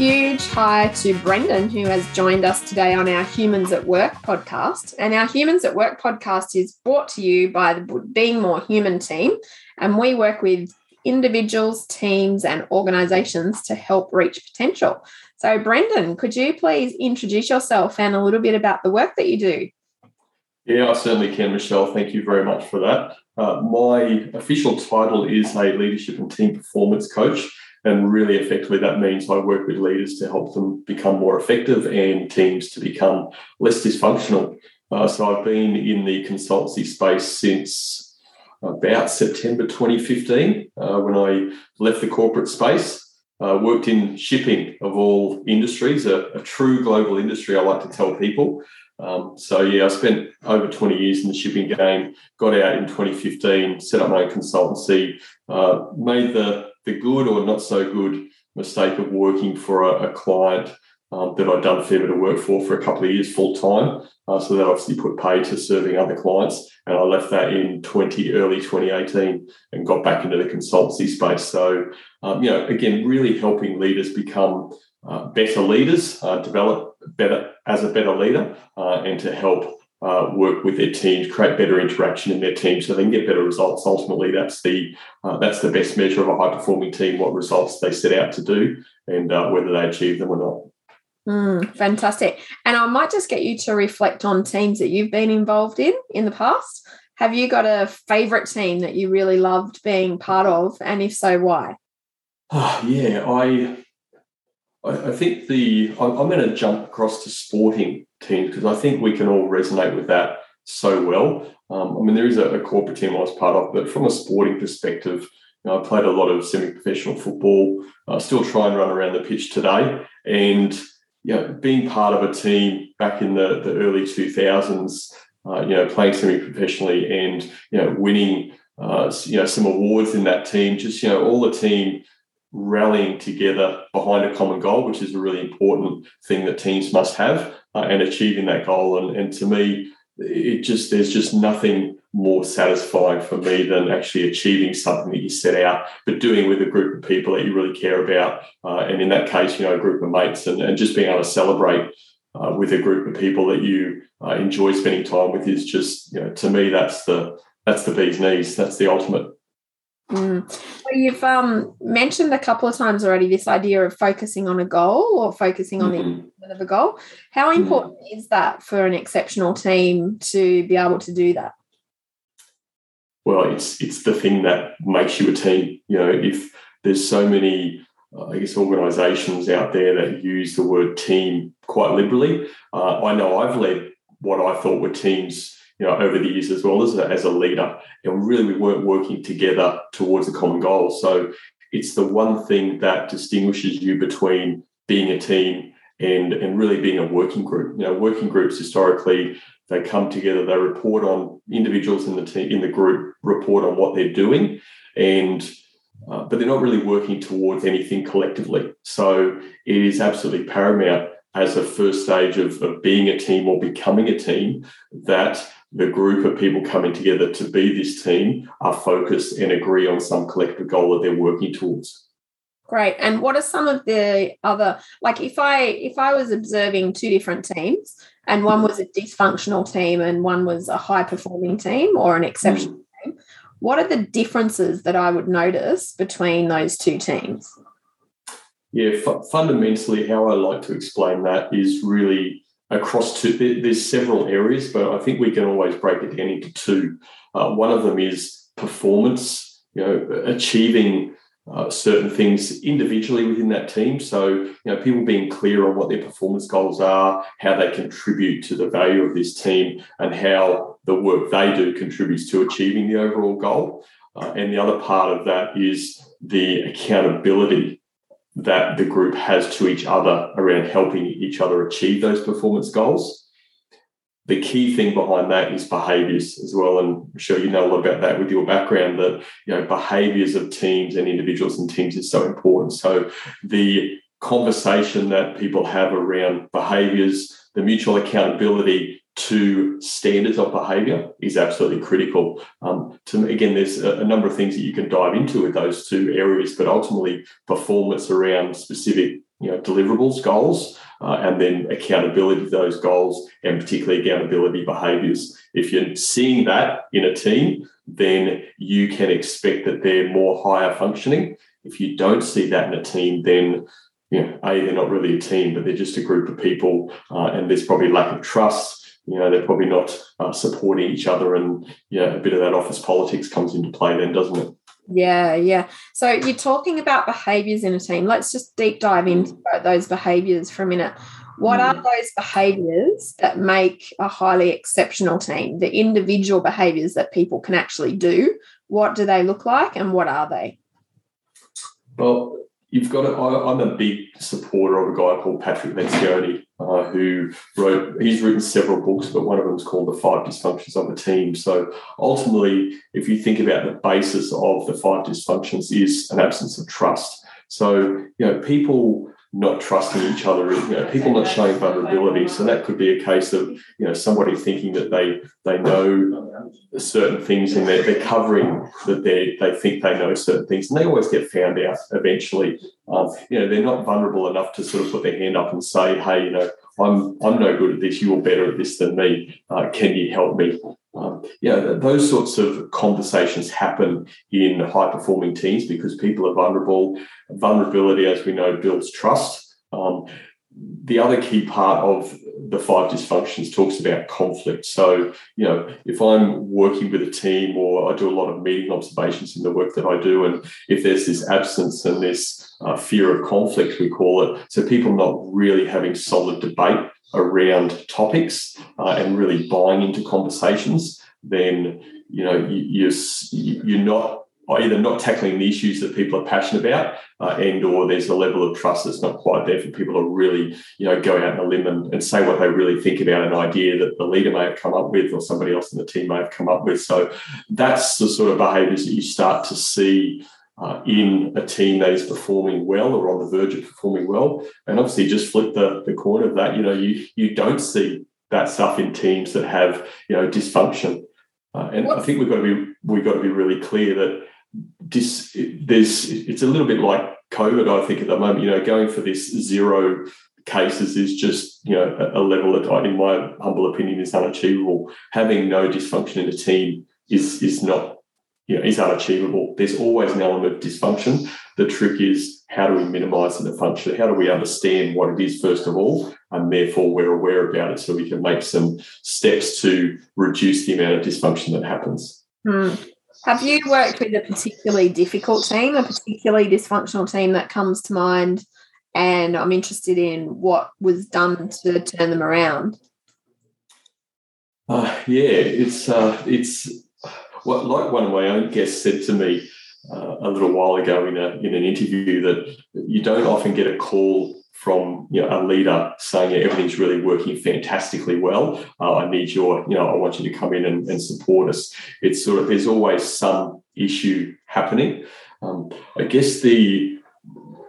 huge hi to Brendan, who has joined us today on our Humans at Work podcast. And our Humans at Work podcast is brought to you by the Being More Human team. And we work with individuals, teams, and organizations to help reach potential. So, Brendan, could you please introduce yourself and a little bit about the work that you do? Yeah, I certainly can, Michelle. Thank you very much for that. Uh, my official title is a leadership and team performance coach. And really effectively, that means I work with leaders to help them become more effective and teams to become less dysfunctional. Uh, so I've been in the consultancy space since about September 2015 uh, when I left the corporate space. Uh, worked in shipping of all industries, a, a, true global industry, I like to tell people. Um, so, yeah, I spent over 20 years in the shipping game, got out in 2015, set up my own consultancy, uh, made the, the good or not so good mistake of working for a, a client um, that I'd done a fair bit of work for for a couple of years full time. Uh, so that obviously put pay to serving other clients. And I left that in 20, early 2018 and got back into the consultancy space. So, um, you know, again, really helping leaders become uh, better leaders, uh, develop better as a better leader, uh, and to help uh, work with their teams, create better interaction in their team, so they can get better results. Ultimately, that's the uh, that's the best measure of a high performing team: what results they set out to do, and uh, whether they achieve them or not. Mm, fantastic. And I might just get you to reflect on teams that you've been involved in in the past. Have you got a favorite team that you really loved being part of? And if so, why? Oh, yeah, I I think the I'm going to jump across to sporting teams because I think we can all resonate with that so well. Um, I mean, there is a, a, corporate team I was part of, but from a sporting perspective, you know, I played a lot of semi-professional football. I still try and run around the pitch today, and you know, being part of a team back in the, the early 2000s, uh, you know, playing semi-professionally and, you know, winning, uh, you know, some awards in that team, just, you know, all the team rallying together behind a common goal, which is a really important thing that teams must have uh, and achieving that goal. And, and to me, it just, there's just nothing more satisfying for me than actually achieving something that you set out, but doing with a group of people that you really care about. Uh, and in that case, you know, a group of mates and, and just being able to celebrate uh, with a group of people that you uh, enjoy spending time with is just, you know, to me, that's the, that's the bee's knees. That's the ultimate. Mm. Well, you've um, mentioned a couple of times already this idea of focusing on a goal or focusing on mm-hmm. the of a goal. How mm-hmm. important mm-hmm. is that for an exceptional team to be able to do that? well, it's it's the thing that makes you a team. You know, if there's so many, uh, I guess, organisations out there that use the word team quite liberally. Uh, I know I've led what I thought were teams, you know, over the years as well as a, as a leader, and really we weren't working together towards a common goal. So it's the one thing that distinguishes you between being a team and and really being a working group. You know, working groups historically they come together, they report on individuals in the team, in the group, report on what they're doing, and uh, but they're not really working towards anything collectively. So it is absolutely paramount as a first stage of, of being a team or becoming a team that the group of people coming together to be this team are focused and agree on some collective goal that they're working towards. Great. And what are some of the other like if I if I was observing two different teams and one was a dysfunctional team and one was a high performing team or an exceptional mm. team, what are the differences that I would notice between those two teams? Yeah, fundamentally, how I like to explain that is really across two. There's several areas, but I think we can always break it down into two. Uh, one of them is performance. You know, achieving uh, certain things individually within that team. So, you know, people being clear on what their performance goals are, how they contribute to the value of this team, and how the work they do contributes to achieving the overall goal. Uh, and the other part of that is the accountability that the group has to each other around helping each other achieve those performance goals the key thing behind that is behaviors as well. And I'm sure you know a lot about that with your background that, you know, behaviors of teams and individuals and teams is so important. So the conversation that people have around behaviors, the mutual accountability to standards of behavior is absolutely critical. Um, to again, there's a, a, number of things that you can dive into with those two areas, but ultimately performance around specific you know deliverables goals uh, and then accountability to those goals and particularly accountability behaviors if you're seeing that in a team then you can expect that they're more higher functioning if you don't see that in a team then you know, a they're not really a team but they're just a group of people uh, and there's probably lack of trust you know they're probably not uh, supporting each other and yeah a bit of that office politics comes into play then doesn't it yeah, yeah. So you're talking about behaviors in a team. Let's just deep dive into those behaviors for a minute. What are mm. those behaviors that make a highly exceptional team? The individual behaviors that people can actually do. What do they look like and what are they? Well, you've got. I, I'm a big supporter of a guy called Patrick Lencioni, uh, who wrote. He's written several books, but one of them is called "The Five Dysfunctions of a Team." So ultimately, if you think about the basis of the five dysfunctions, is an absence of trust. So you know, people not trusting each other, you know, people not showing vulnerability. So that could be a case of you know somebody thinking that they they know certain things and they're, they're covering that they they think they know certain things, and they always get found out eventually. Um, you know, they're not vulnerable enough to sort of put their hand up and say, "Hey, you know, I'm I'm no good at this. You're better at this than me. Uh, can you help me?" Um, yeah, those sorts of conversations happen in high performing teams because people are vulnerable. Vulnerability, as we know, builds trust. Um, the other key part of the five dysfunctions talks about conflict. So, you know, if I'm working with a team or I do a lot of meeting observations in the work that I do, and if there's this absence and this uh, fear of conflict, we call it, so people not really having solid debate around topics uh, and really buying into conversations, then you know you, you're you're not either not tackling the issues that people are passionate about, uh, and or there's a level of trust that's not quite there for people to really you know go out on a limb and, and say what they really think about an idea that the leader may have come up with or somebody else in the team may have come up with. So that's the sort of behaviours that you start to see uh, in a team that is performing well or on the verge of performing well. And obviously, just flip the, the coin of that. You know, you you don't see that stuff in teams that have you know dysfunction. Uh, and I think we've got to be we've got to be really clear that this there's it's a little bit like COVID. I think at the moment, you know, going for this zero cases is just you know a, level that, in my humble opinion, is unachievable. Having no dysfunction in a team is is not you know, is unachievable. There's always an element of dysfunction. The trick is how do we minimize the function? How do we understand what it is, first of all, and therefore we're aware about it so we can make some steps to reduce the amount of dysfunction that happens. Hmm. Have you worked with a particularly difficult team, a particularly dysfunctional team that comes to mind? And I'm interested in what was done to turn them around. Uh, yeah, it's uh, it's well, like one of my own guests said to me uh, a little while ago in, a, in an interview, that you don't often get a call from you know, a leader saying yeah, everything's really working fantastically well. Uh, I need your, you know, I want you to come in and, and, support us. It's sort of there's always some issue happening. Um, I guess the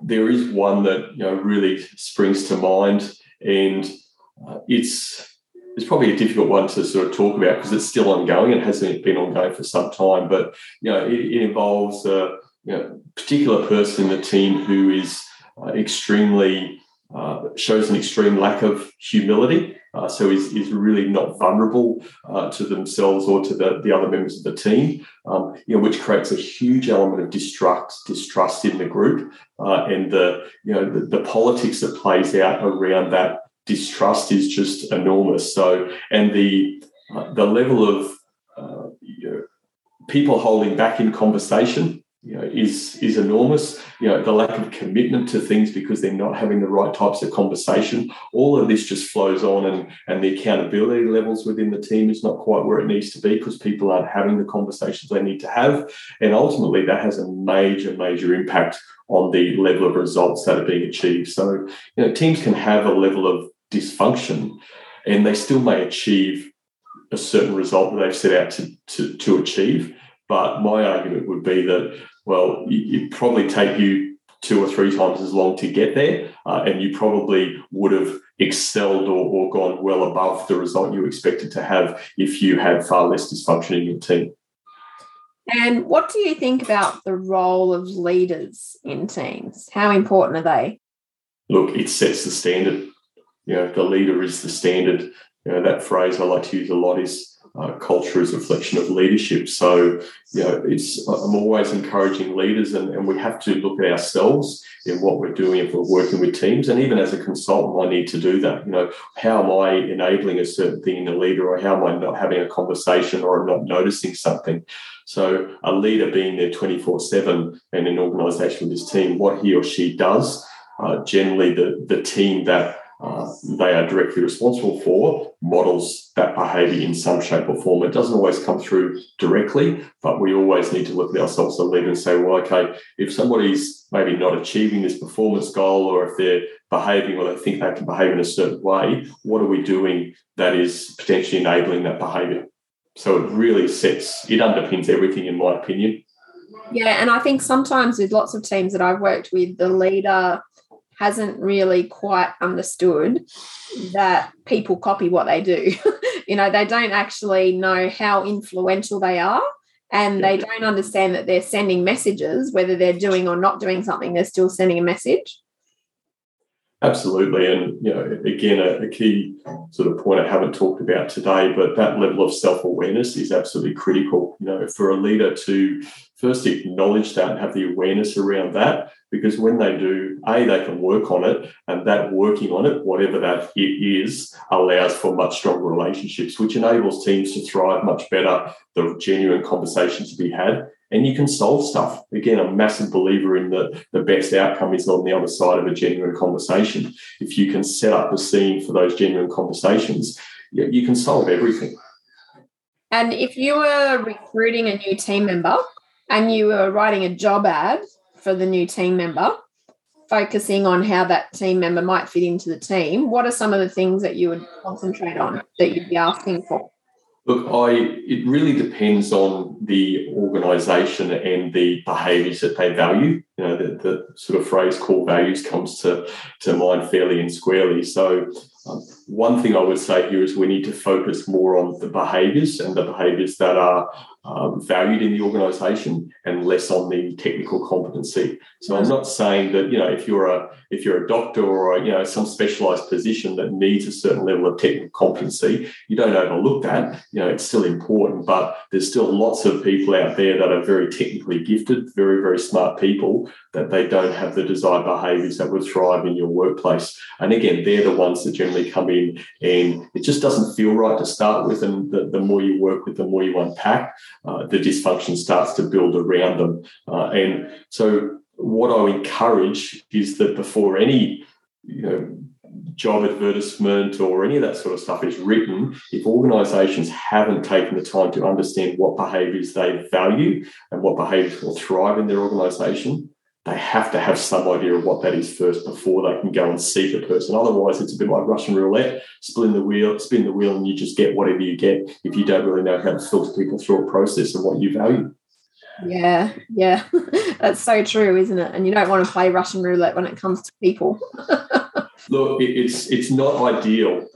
there is one that you know really springs to mind, and uh, it's it's probably a difficult one to sort of talk about because it's still ongoing. It hasn't been ongoing for some time, but you know, it, it involves a you know, particular person in the team who is extremely uh, shows an extreme lack of humility. Uh, so is, is really not vulnerable uh, to themselves or to the, the other members of the team, um, you know, which creates a huge element of distrust distrust in the group uh, and the you know the, the politics that plays out around that distrust is just enormous. So, and the uh, the level of uh, you know, people holding back in conversation, you know, is is enormous. You know, the lack of commitment to things because they're not having the right types of conversation. All of this just flows on, and and the accountability levels within the team is not quite where it needs to be because people aren't having the conversations they need to have, and ultimately that has a major major impact on the level of results that are being achieved. So, you know, teams can have a level of dysfunction, and they still may achieve a certain result that they've set out to, to, to achieve. But my argument would be that, well, it probably take you two or three times as long to get there, uh, and you probably would have excelled or, or gone well above the result you expected to have if you had far less dysfunction in your team. And what do you think about the role of leaders in teams? How important are they? look, it sets the standard. You know, the leader is the standard. You know, that phrase I like to use a lot is uh, culture is a reflection of leadership. So, you know, it's I'm always encouraging leaders, and, and we have to look at ourselves in what we're doing if we're working with teams. And even as a consultant, I need to do that. You know, how am I enabling a certain thing in a leader, or how am I not having a conversation, or I'm not noticing something? So, a leader being there 24 7 and an organization with his team, what he or she does, uh, generally the, the team that uh, they are directly responsible for models that behavior in some shape or form. It doesn't always come through directly, but we always need to look at ourselves as a leader and say, well, okay, if somebody's maybe not achieving this performance goal or if they're behaving or they think they can behave in a certain way, what are we doing that is potentially enabling that behavior? So it really sets, it underpins everything, in my opinion. Yeah, and I think sometimes with lots of teams that I've worked with, the leader hasn't really quite understood that people copy what they do. you know, they don't actually know how influential they are and they don't understand that they're sending messages, whether they're doing or not doing something, they're still sending a message. Absolutely. And, you know, again, a, a, key sort of point I haven't talked about today, but that level of self awareness is absolutely critical. You know, for a leader to first acknowledge that and have the awareness around that, because when they do, A, they can work on it, and that working on it, whatever that it is, allows for much stronger relationships, which enables teams to thrive much better, the genuine conversations to be had, and you can solve stuff. Again, a massive believer in that the best outcome is on the other side of a genuine conversation. If you can set up the scene for those genuine conversations, you can solve everything. And if you were recruiting a new team member and you were writing a job ad for the new team member, focusing on how that team member might fit into the team, what are some of the things that you would concentrate on that you'd be asking for? Look, I it really depends on the organisation and the behaviours that they value. You know, the, the, sort of phrase "core values" comes to to mind fairly and squarely. So, um, one thing I would say here is we need to focus more on the behaviours and the behaviours that are um, valued in the organisation and less on the technical competency. So I'm not saying that you know if you're a if you're a doctor or a, you know some specialised position that needs a certain level of technical competency, you don't overlook that. You know it's still important, but there's still lots of people out there that are very technically gifted, very very smart people that they don't have the desired behaviours that would thrive in your workplace. And again, they're the ones that generally come in, and it just doesn't feel right to start with. And the, the more you work with, the more you unpack uh, the dysfunction starts to build around them. Uh, and so, what I encourage is that before any you know, job advertisement or any of that sort of stuff is written, if organisations haven't taken the time to understand what behaviours they value and what behaviours will thrive in their organisation, they have to have some idea of what that is first before they can go and seek a person. Otherwise, it's a bit like Russian roulette: spin the wheel, spin the wheel, and you just get whatever you get if you don't really know how to filter people through a process and what you value. Yeah, yeah, that's so true, isn't it? And you don't want to play Russian roulette when it comes to people. Look, it's it's not ideal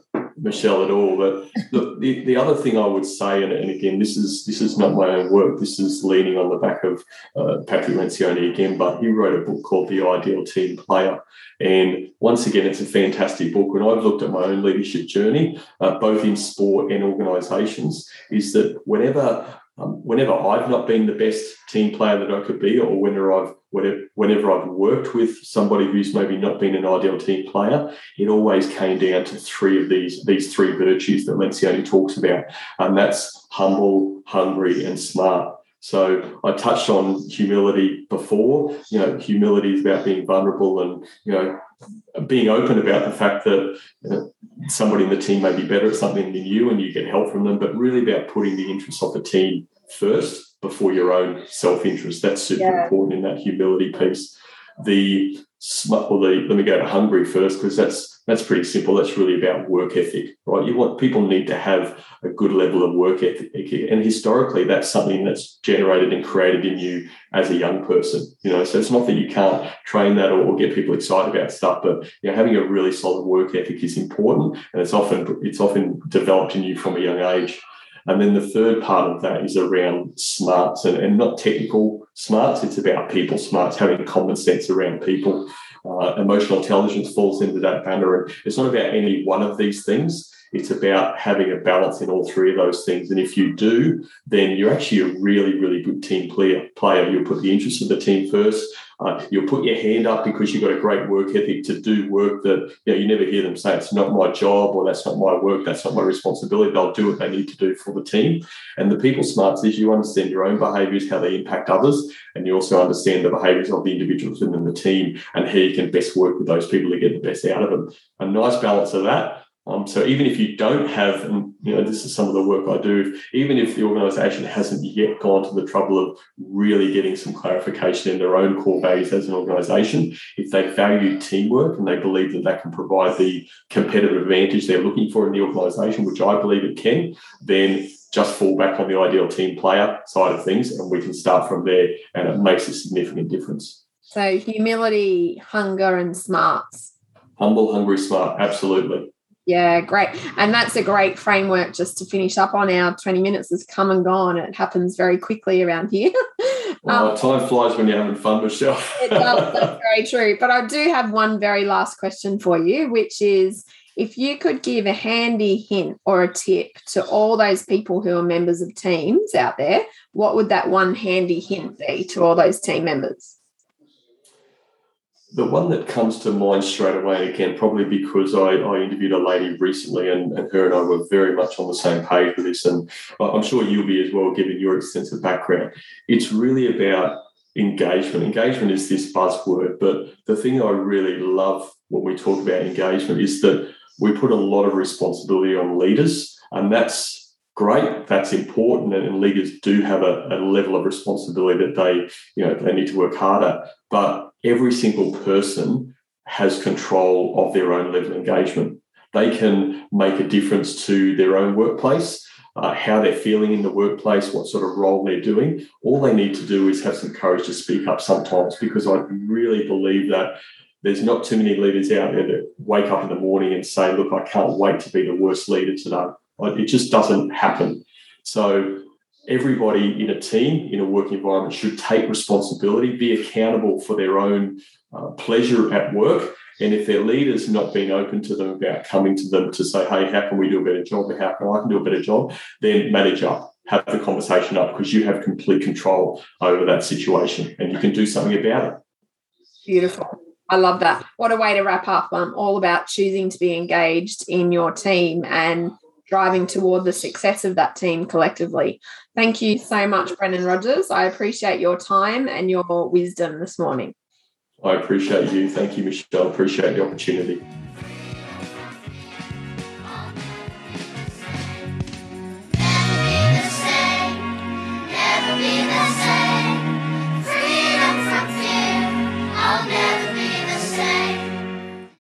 Michelle at all. But look, the, the other thing I would say, and, and, again, this is this is not my own work. This is leaning on the back of uh, Patrick Lencioni again. But he wrote a book called The Ideal Team Player, and once again, it's a fantastic book. When I've looked at my own leadership journey, uh, both in sport and organisations, is that whenever um, whenever I've not been the best team player that I could be, or whenever I've whenever, whenever I've worked with somebody who's maybe not been an ideal team player, it always came down to three of these these three virtues that Lencioni talks about, and that's humble, hungry, and smart. So I touched on humility before. You know, humility is about being vulnerable and you know being open about the fact that you know, somebody in the team may be better at something than you and you get help from them, but really about putting the interests of the team first before your own self interest. That's super yeah. important in that humility piece. The well, the, let me go to hungry first because that's that's pretty simple. That's really about work ethic, right? You want people need to have a good level of work ethic, and historically, that's something that's generated and created in you as a young person. You know, so it's not that you can't train that or, get people excited about stuff, but you know, having a really solid work ethic is important, and it's often it's often developed in you from a young age. And then the third part of that is around smarts and, and not technical smarts. It's about people smarts, having common sense around people. Uh, emotional intelligence falls into that banner. And it's not about any one of these things. It's about having a balance in all three of those things. And if you do, then you're actually a really, really good team player. Player, you'll put the interest of the team first. Uh, you'll put your hand up because you've got a great work ethic to do work that you know you never hear them say it's not my job or that's not my work, that's not my responsibility. They'll do what they need to do for the team. And the people smarts is you understand your own behaviours, how they impact others, and you also understand the behaviours of the individuals within the team and how you can best work with those people to get the best out of them. A nice balance of that um, so even if you don't have, and you know, this is some of the work I do, even if the organisation hasn't yet gone to the trouble of really getting some clarification in their own core values as an organisation, if they value teamwork and they believe that that can provide the competitive advantage they're looking for in the organisation, which I believe it can, then just fall back on the ideal team player side of things, and we can start from there, and it makes a significant difference. So humility, hunger, and smarts. Humble, hungry, smart, absolutely. Yeah, great. And that's a great framework just to finish up on our 20 minutes has come and gone. It happens very quickly around here. Well, um, time flies when you're having fun, Michelle. it does. That's very true. But I do have one very last question for you, which is if you could give a handy hint or a tip to all those people who are members of teams out there, what would that one handy hint be to all those team members? The one that comes to mind straight away, again, probably because I, I interviewed a lady recently and, and, her and I were very much on the same page with this, and I'm sure you'll be as well, given your extensive background. It's really about engagement. Engagement is this buzzword, but the thing I really love when we talk about engagement is that we put a lot of responsibility on leaders, and that's great that's important and leaders do have a, a, level of responsibility that they you know they need to work harder but every single person has control of their own level of engagement. They can make a difference to their own workplace, uh, how they're feeling in the workplace, what sort of role they're doing. All they need to do is have some courage to speak up sometimes because I really believe that there's not too many leaders out there that wake up in the morning and say, Look, I can't wait to be the worst leader today. It just doesn't happen. So everybody in a team, in a work environment, should take responsibility, be accountable for their own uh, pleasure at work. And if their leaders not being open to them about coming to them to say, hey, how can we do a better job? Or how can I can do a better job? Then manage up, have the conversation up because you have complete control over that situation and you can do something about it. Beautiful. I love that. What a way to wrap up. Um, all about choosing to be engaged in your team and driving toward the success of that team collectively. Thank you so much, Brendan Rogers. I appreciate your time and your wisdom this morning. I appreciate you. Thank you, Michelle. Appreciate the opportunity.